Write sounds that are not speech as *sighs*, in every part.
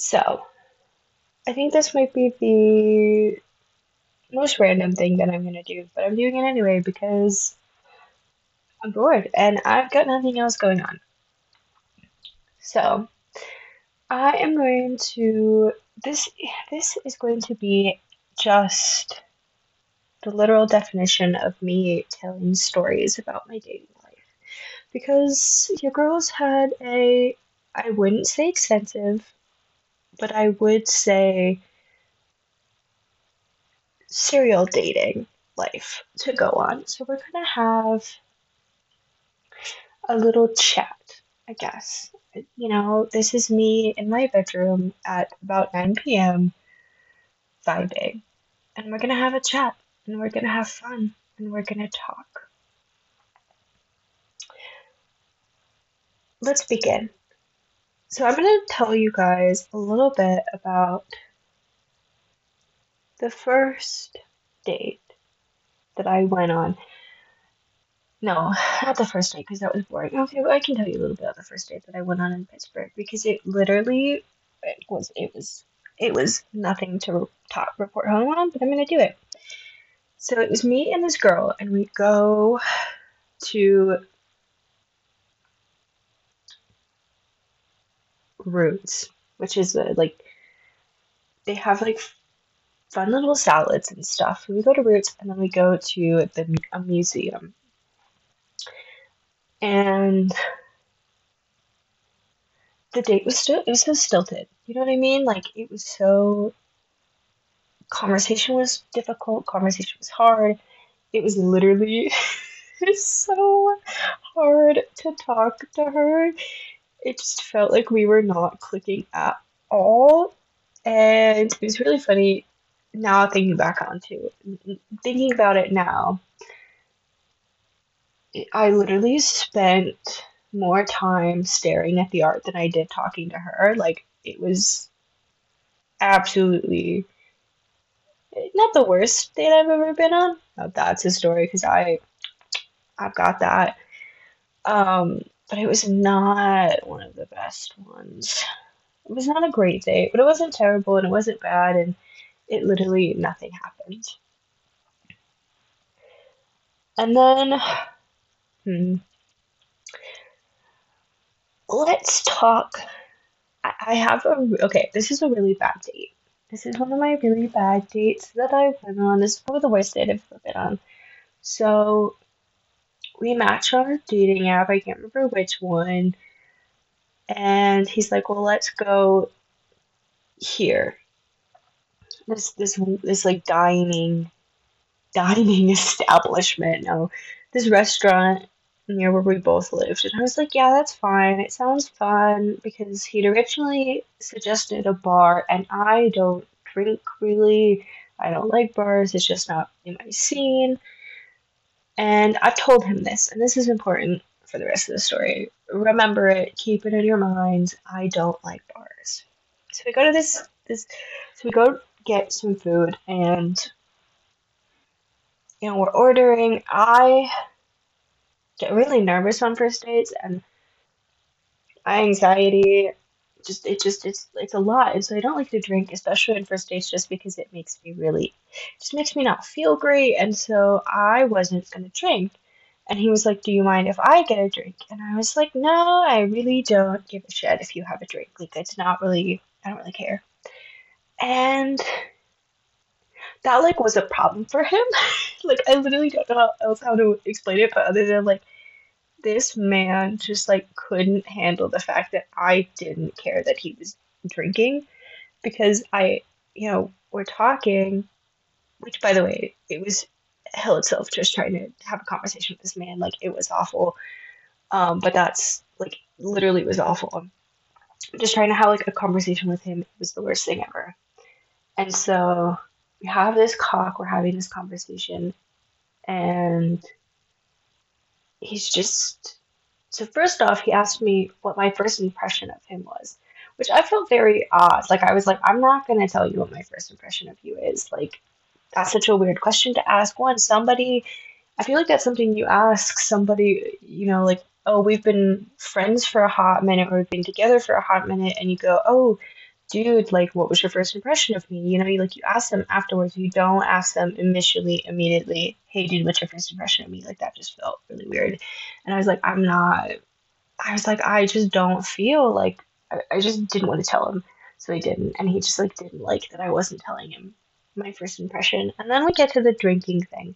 So, I think this might be the most random thing that I'm gonna do, but I'm doing it anyway because I'm bored and I've got nothing else going on. So, I am going to this this is going to be just the literal definition of me telling stories about my dating life. Because your girls had a I wouldn't say extensive, but I would say serial dating life to go on. So we're gonna have a little chat, I guess. You know, this is me in my bedroom at about 9 p.m. vibing. And we're gonna have a chat, and we're gonna have fun, and we're gonna talk. Let's begin. So, I'm gonna tell you guys a little bit about the first date that I went on. No, not the first date because that was boring. Okay, I can tell you a little bit about the first date that I went on in Pittsburgh because it literally it was it was it was nothing to talk report home on, but I'm gonna do it. So it was me and this girl, and we go to Roots, which is a, like they have like fun little salads and stuff. We go to Roots, and then we go to the a museum and the date was still it was so stilted. You know what I mean? Like it was so conversation was difficult, conversation was hard. It was literally *laughs* so hard to talk to her. It just felt like we were not clicking at all. And it was really funny now thinking back on onto thinking about it now I literally spent more time staring at the art than I did talking to her. Like it was absolutely not the worst date I've ever been on. That's a story because I I've got that. Um, but it was not one of the best ones. It was not a great date, but it wasn't terrible and it wasn't bad and it literally nothing happened. And then Hmm. Let's talk. I, I have a okay. This is a really bad date. This is one of my really bad dates that I've been on. This is probably the worst date I've ever been on. So we match on a dating app. I can't remember which one. And he's like, "Well, let's go here." This this this like dining dining *laughs* establishment. No, this restaurant near where we both lived. And I was like, yeah, that's fine. It sounds fun because he'd originally suggested a bar, and I don't drink really. I don't like bars, it's just not in my scene. And I've told him this, and this is important for the rest of the story. Remember it, keep it in your mind. I don't like bars. So we go to this this so we go get some food and you know, we're ordering. I get really nervous on first dates and my anxiety just it just it's it's a lot and so i don't like to drink especially on first dates just because it makes me really just makes me not feel great and so i wasn't going to drink. And he was like do you mind if i get a drink? And i was like no i really don't give a shit if you have a drink. Like it's not really i don't really care. And that like was a problem for him. *laughs* like I literally don't know how else how to explain it, but other than like this man just like couldn't handle the fact that I didn't care that he was drinking because I, you know, we're talking, which by the way, it was hell itself just trying to have a conversation with this man. Like it was awful. Um, but that's like literally was awful. Just trying to have like a conversation with him was the worst thing ever. And so we have this cock, we're having this conversation, and he's just. So, first off, he asked me what my first impression of him was, which I felt very odd. Like, I was like, I'm not going to tell you what my first impression of you is. Like, that's such a weird question to ask. One, somebody, I feel like that's something you ask somebody, you know, like, oh, we've been friends for a hot minute or we've been together for a hot minute, and you go, oh, dude, like, what was your first impression of me? You know, you like you ask them afterwards. You don't ask them initially, immediately, hey, dude, what's your first impression of me? Like that just felt really weird. And I was like, I'm not. I was like, I just don't feel like I, I just didn't want to tell him, so he didn't, and he just like didn't like that I wasn't telling him my first impression. And then we get to the drinking thing.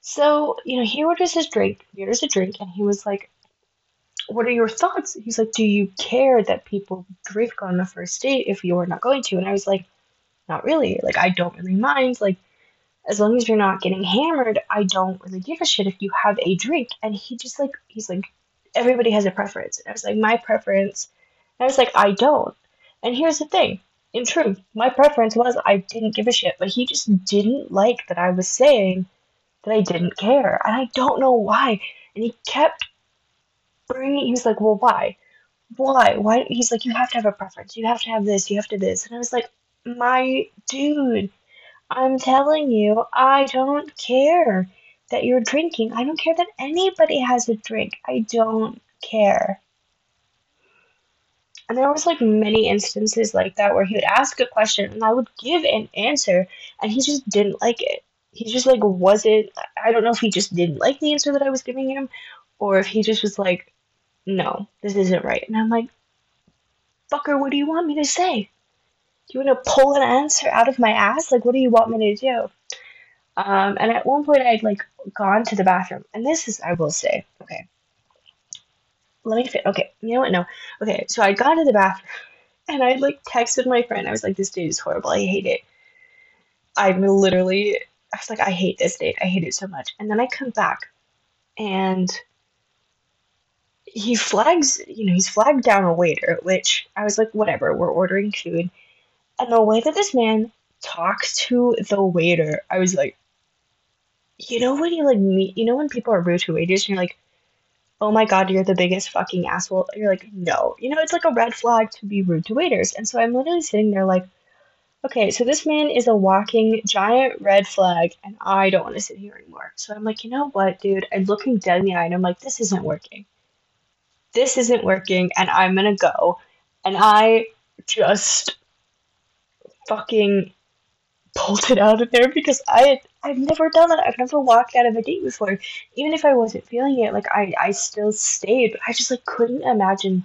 So you know, he orders his drink, he orders a drink, and he was like, what are your thoughts? He's like, do you care that people drink on the first date if you are not going to? And I was like, not really. Like, I don't really mind. Like, as long as you're not getting hammered, I don't really give a shit if you have a drink. And he just like, he's like, everybody has a preference. And I was like, my preference. And I was like, I don't. And here's the thing. In truth, my preference was I didn't give a shit, but he just didn't like that I was saying that I didn't care. And I don't know why. And he kept bringing, he was like, well, why? Why? Why? He's like, you have to have a preference. You have to have this. You have to this. And I was like, my dude, I'm telling you, I don't care that you're drinking. I don't care that anybody has a drink. I don't care. And there was like many instances like that where he would ask a question and I would give an answer and he just didn't like it. He just like wasn't I don't know if he just didn't like the answer that I was giving him or if he just was like, no, this isn't right. And I'm like, fucker, what do you want me to say? Do you want to pull an answer out of my ass? Like, what do you want me to do? Um, and at one point, I'd like gone to the bathroom, and this is, I will say, okay. Let me fit. Okay, you know what? No. Okay, so I'd gone to the bathroom, and I like texted my friend. I was like, "This date is horrible. I hate it." I'm literally, I was like, "I hate this date. I hate it so much." And then I come back, and he flags, you know, he's flagged down a waiter, which I was like, whatever, we're ordering food. And the way that this man talked to the waiter, I was like, you know when you like meet, you know when people are rude to waiters and you're like, oh my god, you're the biggest fucking asshole. You're like, no, you know, it's like a red flag to be rude to waiters. And so I'm literally sitting there like, okay, so this man is a walking giant red flag, and I don't want to sit here anymore. So I'm like, you know what, dude? I'm looking dead in the eye, and I'm like, this isn't working this isn't working and I'm gonna go. And I just fucking pulled it out of there because I I've never done that. I've never walked out of a date before. Even if I wasn't feeling it, like I, I still stayed. But I just like couldn't imagine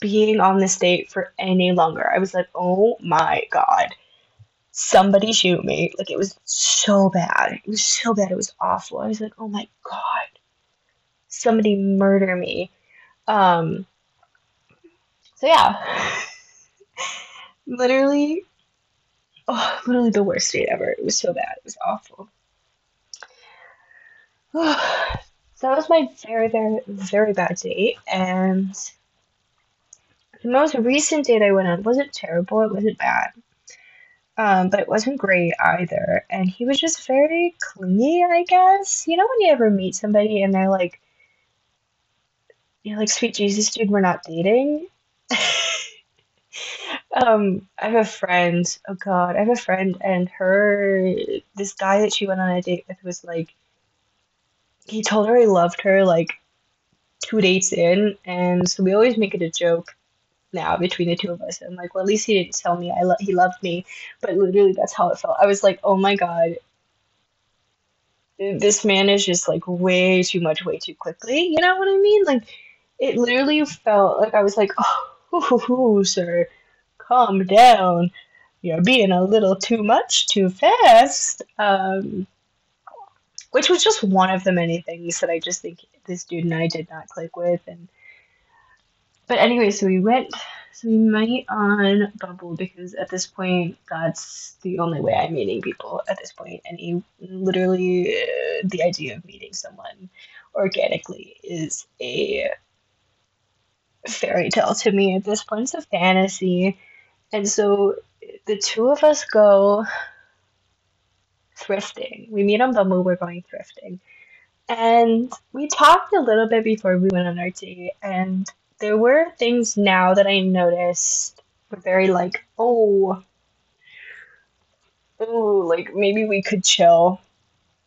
being on this date for any longer. I was like, oh my god. Somebody shoot me. Like it was so bad. It was so bad. It was awful. I was like, oh my god somebody murder me. Um, so yeah, *laughs* literally, oh, literally the worst date ever. It was so bad. It was awful. *sighs* so that was my very, very, very bad date, and the most recent date I went on wasn't terrible. It wasn't bad. Um, but it wasn't great either. And he was just very clingy, I guess. You know, when you ever meet somebody and they're like you're like, sweet Jesus, dude, we're not dating. *laughs* um, I have a friend. Oh God, I have a friend, and her, this guy that she went on a date with was like, he told her he loved her like two dates in, and so we always make it a joke now between the two of us. I'm like, well, at least he didn't tell me I lo- he loved me, but literally that's how it felt. I was like, oh my God, this man is just like way too much, way too quickly. You know what I mean? Like it literally felt like I was like, oh, sir, calm down. You're being a little too much too fast. Um, which was just one of the many things that I just think this dude and I did not click with. And but anyway, so we went, so we met on Bumble because at this point, that's the only way I'm meeting people at this point. And he literally, uh, the idea of meeting someone organically is a fairy tale to me at this point. It's a fantasy. And so the two of us go thrifting. We meet on Bumble, we're going thrifting. And we talked a little bit before we went on our date, and there were things now that I noticed were very like, oh, oh, like maybe we could chill.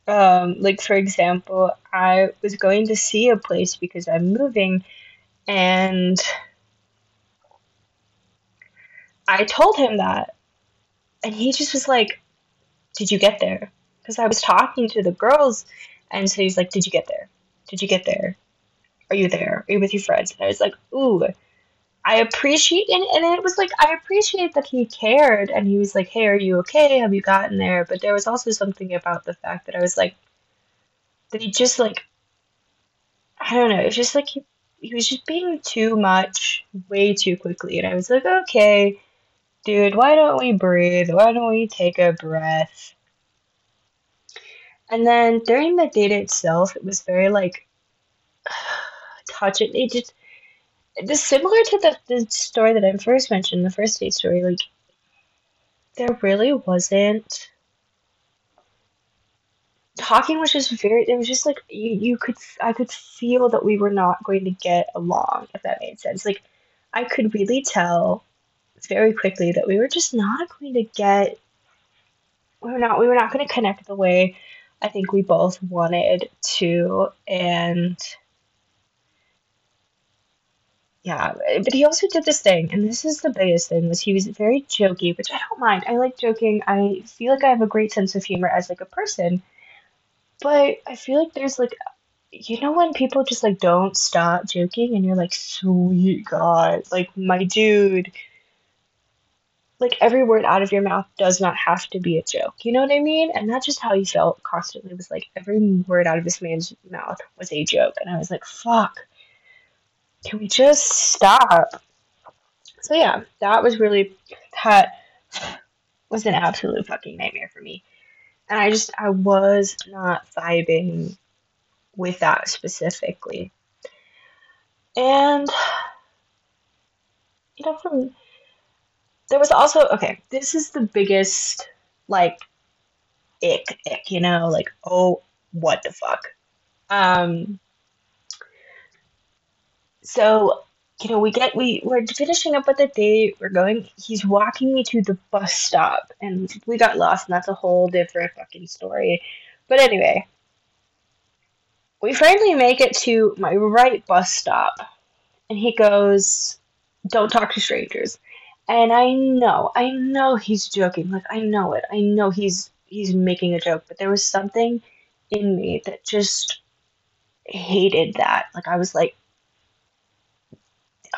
Um, like for example, I was going to see a place because I'm moving and I told him that, and he just was like, Did you get there? Because I was talking to the girls, and so he's like, Did you get there? Did you get there? Are you there? Are you with your friends? And I was like, Ooh, I appreciate and, and it was like I appreciate that he cared and he was like, Hey, are you okay? Have you gotten there? But there was also something about the fact that I was like that he just like I don't know, It's just like he he was just being too much way too quickly and I was like, Okay, dude, why don't we breathe? Why don't we take a breath? And then during the date itself, it was very like *sighs* touching. It just similar to the, the story that I first mentioned, the first date story, like there really wasn't talking was just very it was just like you, you could I could feel that we were not going to get along, if that made sense. Like I could really tell very quickly that we were just not going to get we were not we were not going to connect the way I think we both wanted to and yeah, but he also did this thing, and this is the biggest thing, was he was very jokey, which I don't mind. I like joking. I feel like I have a great sense of humor as like a person. But I feel like there's like you know when people just like don't stop joking and you're like, sweet God, like my dude, like every word out of your mouth does not have to be a joke. You know what I mean? And that's just how he felt constantly. Was like every word out of this man's mouth was a joke. And I was like, fuck can we just stop? So yeah, that was really that was an absolute fucking nightmare for me. And I just I was not vibing with that specifically. And you know from there was also okay, this is the biggest like ick ick, you know, like oh what the fuck. Um so you know we get we we're finishing up with the date we're going he's walking me to the bus stop and we got lost and that's a whole different fucking story. But anyway we finally make it to my right bus stop and he goes don't talk to strangers. And i know i know he's joking like i know it i know he's he's making a joke but there was something in me that just hated that. Like i was like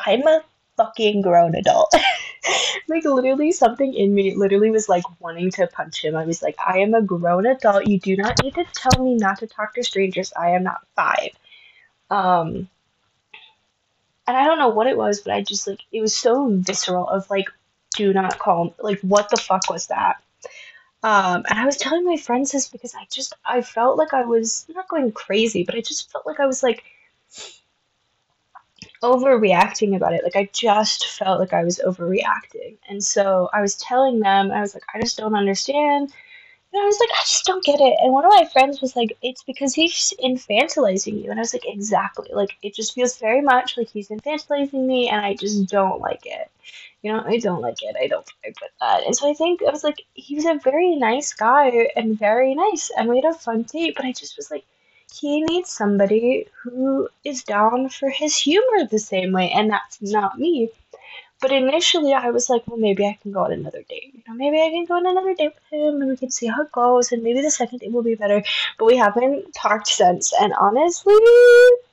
I'm a fucking grown adult. *laughs* like literally something in me literally was like wanting to punch him. I was like, I am a grown adult. You do not need to tell me not to talk to strangers. I am not five. Um and I don't know what it was, but I just like it was so visceral of like, do not call like what the fuck was that? Um, and I was telling my friends this because I just I felt like I was not going crazy, but I just felt like I was like overreacting about it. Like I just felt like I was overreacting. And so I was telling them, I was like, I just don't understand. And I was like, I just don't get it. And one of my friends was like, it's because he's infantilizing you. And I was like, exactly. Like it just feels very much like he's infantilizing me and I just don't like it. You know, I don't like it. I don't like that. And so I think I was like, he was a very nice guy and very nice and we had a fun date, but I just was like, he needs somebody who is down for his humor the same way, and that's not me. But initially, I was like, well, maybe I can go on another date. You know, maybe I can go on another date with him, and we can see how it goes, and maybe the second date will be better. But we haven't talked since, and honestly,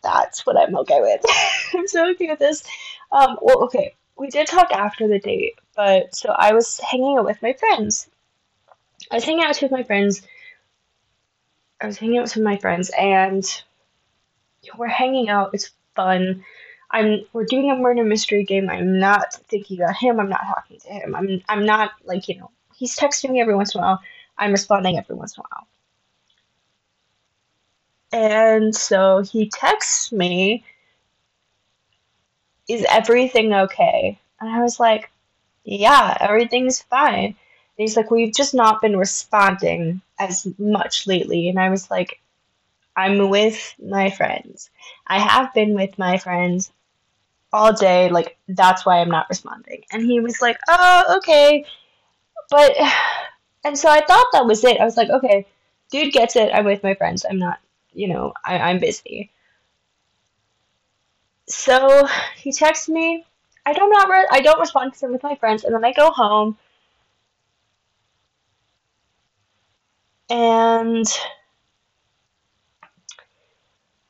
that's what I'm okay with. *laughs* I'm so okay with this. Um, well, okay, we did talk after the date, but so I was hanging out with my friends. I was hanging out with my friends I was hanging out with some of my friends and we're hanging out. It's fun. I'm we're doing a murder mystery game. I'm not thinking about him. I'm not talking to him. I'm I'm not like, you know, he's texting me every once in a while. I'm responding every once in a while. And so he texts me, Is everything okay? And I was like, Yeah, everything's fine he's like, We've just not been responding as much lately. And I was like, I'm with my friends. I have been with my friends all day. Like, that's why I'm not responding. And he was like, Oh, okay. But, *sighs* and so I thought that was it. I was like, Okay, dude gets it. I'm with my friends. I'm not, you know, I, I'm busy. So *sighs* he texts me I don't not re- I don't respond to them with my friends, and then I go home and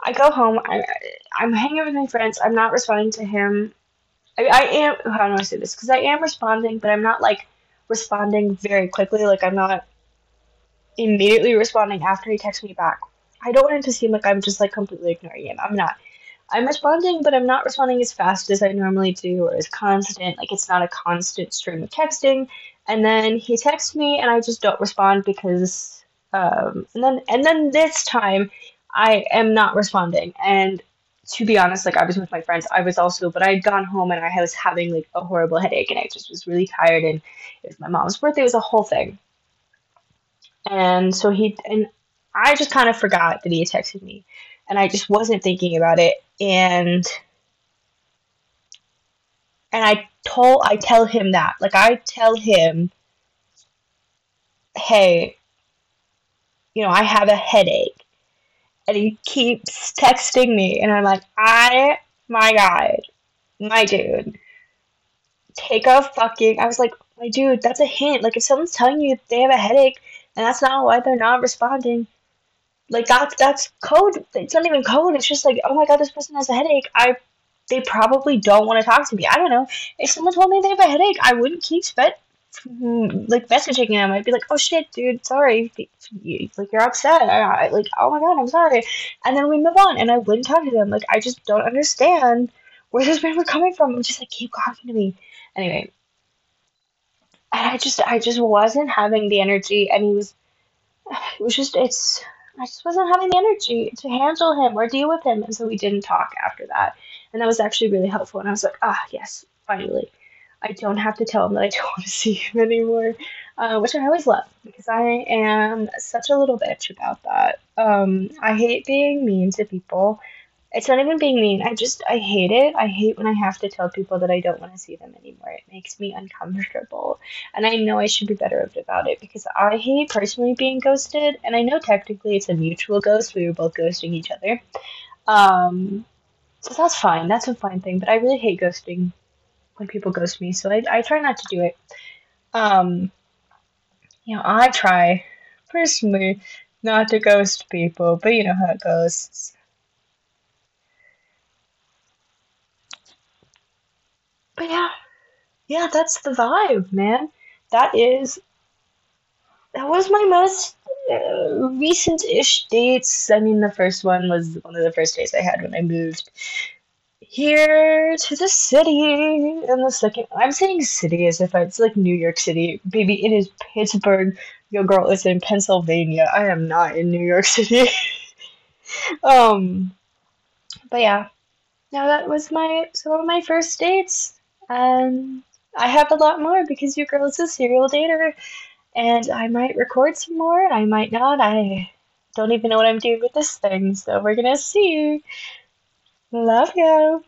I go home. I, I'm hanging with my friends. I'm not responding to him. I, I am. How do I say this? Because I am responding, but I'm not like responding very quickly. Like I'm not immediately responding after he texts me back. I don't want it to seem like I'm just like completely ignoring him. I'm not. I'm responding, but I'm not responding as fast as I normally do or as constant. Like it's not a constant stream of texting. And then he texts me, and I just don't respond because. Um, and then and then this time, I am not responding. And to be honest, like I was with my friends, I was also, but I'd gone home and I was having like a horrible headache, and I just was really tired. And it was my mom's birthday. It was a whole thing. And so he and I just kind of forgot that he had texted me, and I just wasn't thinking about it. And and I told I tell him that like I tell him, hey, you know I have a headache, and he keeps texting me, and I'm like, I my god, my dude, take a fucking. I was like, my dude, that's a hint. Like if someone's telling you they have a headache and that's not why they're not responding. Like that's that's code. It's not even code. It's just like, oh my god, this person has a headache. I they probably don't want to talk to me. I don't know. If someone told me they have a headache, I wouldn't keep spit like messaging them. I'd be like, oh shit, dude, sorry. Like you're upset. I, like oh my god, I'm sorry. And then we move on, and I wouldn't talk to them. Like I just don't understand where this man was coming from. I'm just like, keep talking to me. Anyway, and I just I just wasn't having the energy and he was it was just it's I just wasn't having the energy to handle him or deal with him and so we didn't talk after that and that was actually really helpful and I was like ah yes finally I don't have to tell him that I don't *laughs* want to see him anymore uh, which I always love because I am such a little bitch about that um, I hate being mean to people it's not even being mean. I just I hate it. I hate when I have to tell people that I don't want to see them anymore. It makes me uncomfortable. And I know I should be better about it because I hate personally being ghosted and I know technically it's a mutual ghost. We were both ghosting each other. Um so that's fine. That's a fine thing, but I really hate ghosting when people ghost me. So I I try not to do it. Um you know, I try personally not to ghost people, but you know how it goes. But yeah, yeah, that's the vibe, man. That is, that was my most uh, recent-ish dates. I mean, the first one was one of the first dates I had when I moved here to the city, and the second, I'm saying city as if it's like New York City. Baby, it is Pittsburgh. Your girl is in Pennsylvania. I am not in New York *laughs* City. um, but yeah, now that was my some of my first dates. And I have a lot more because your girl is a serial dater. And I might record some more, I might not. I don't even know what I'm doing with this thing, so we're gonna see. Love you.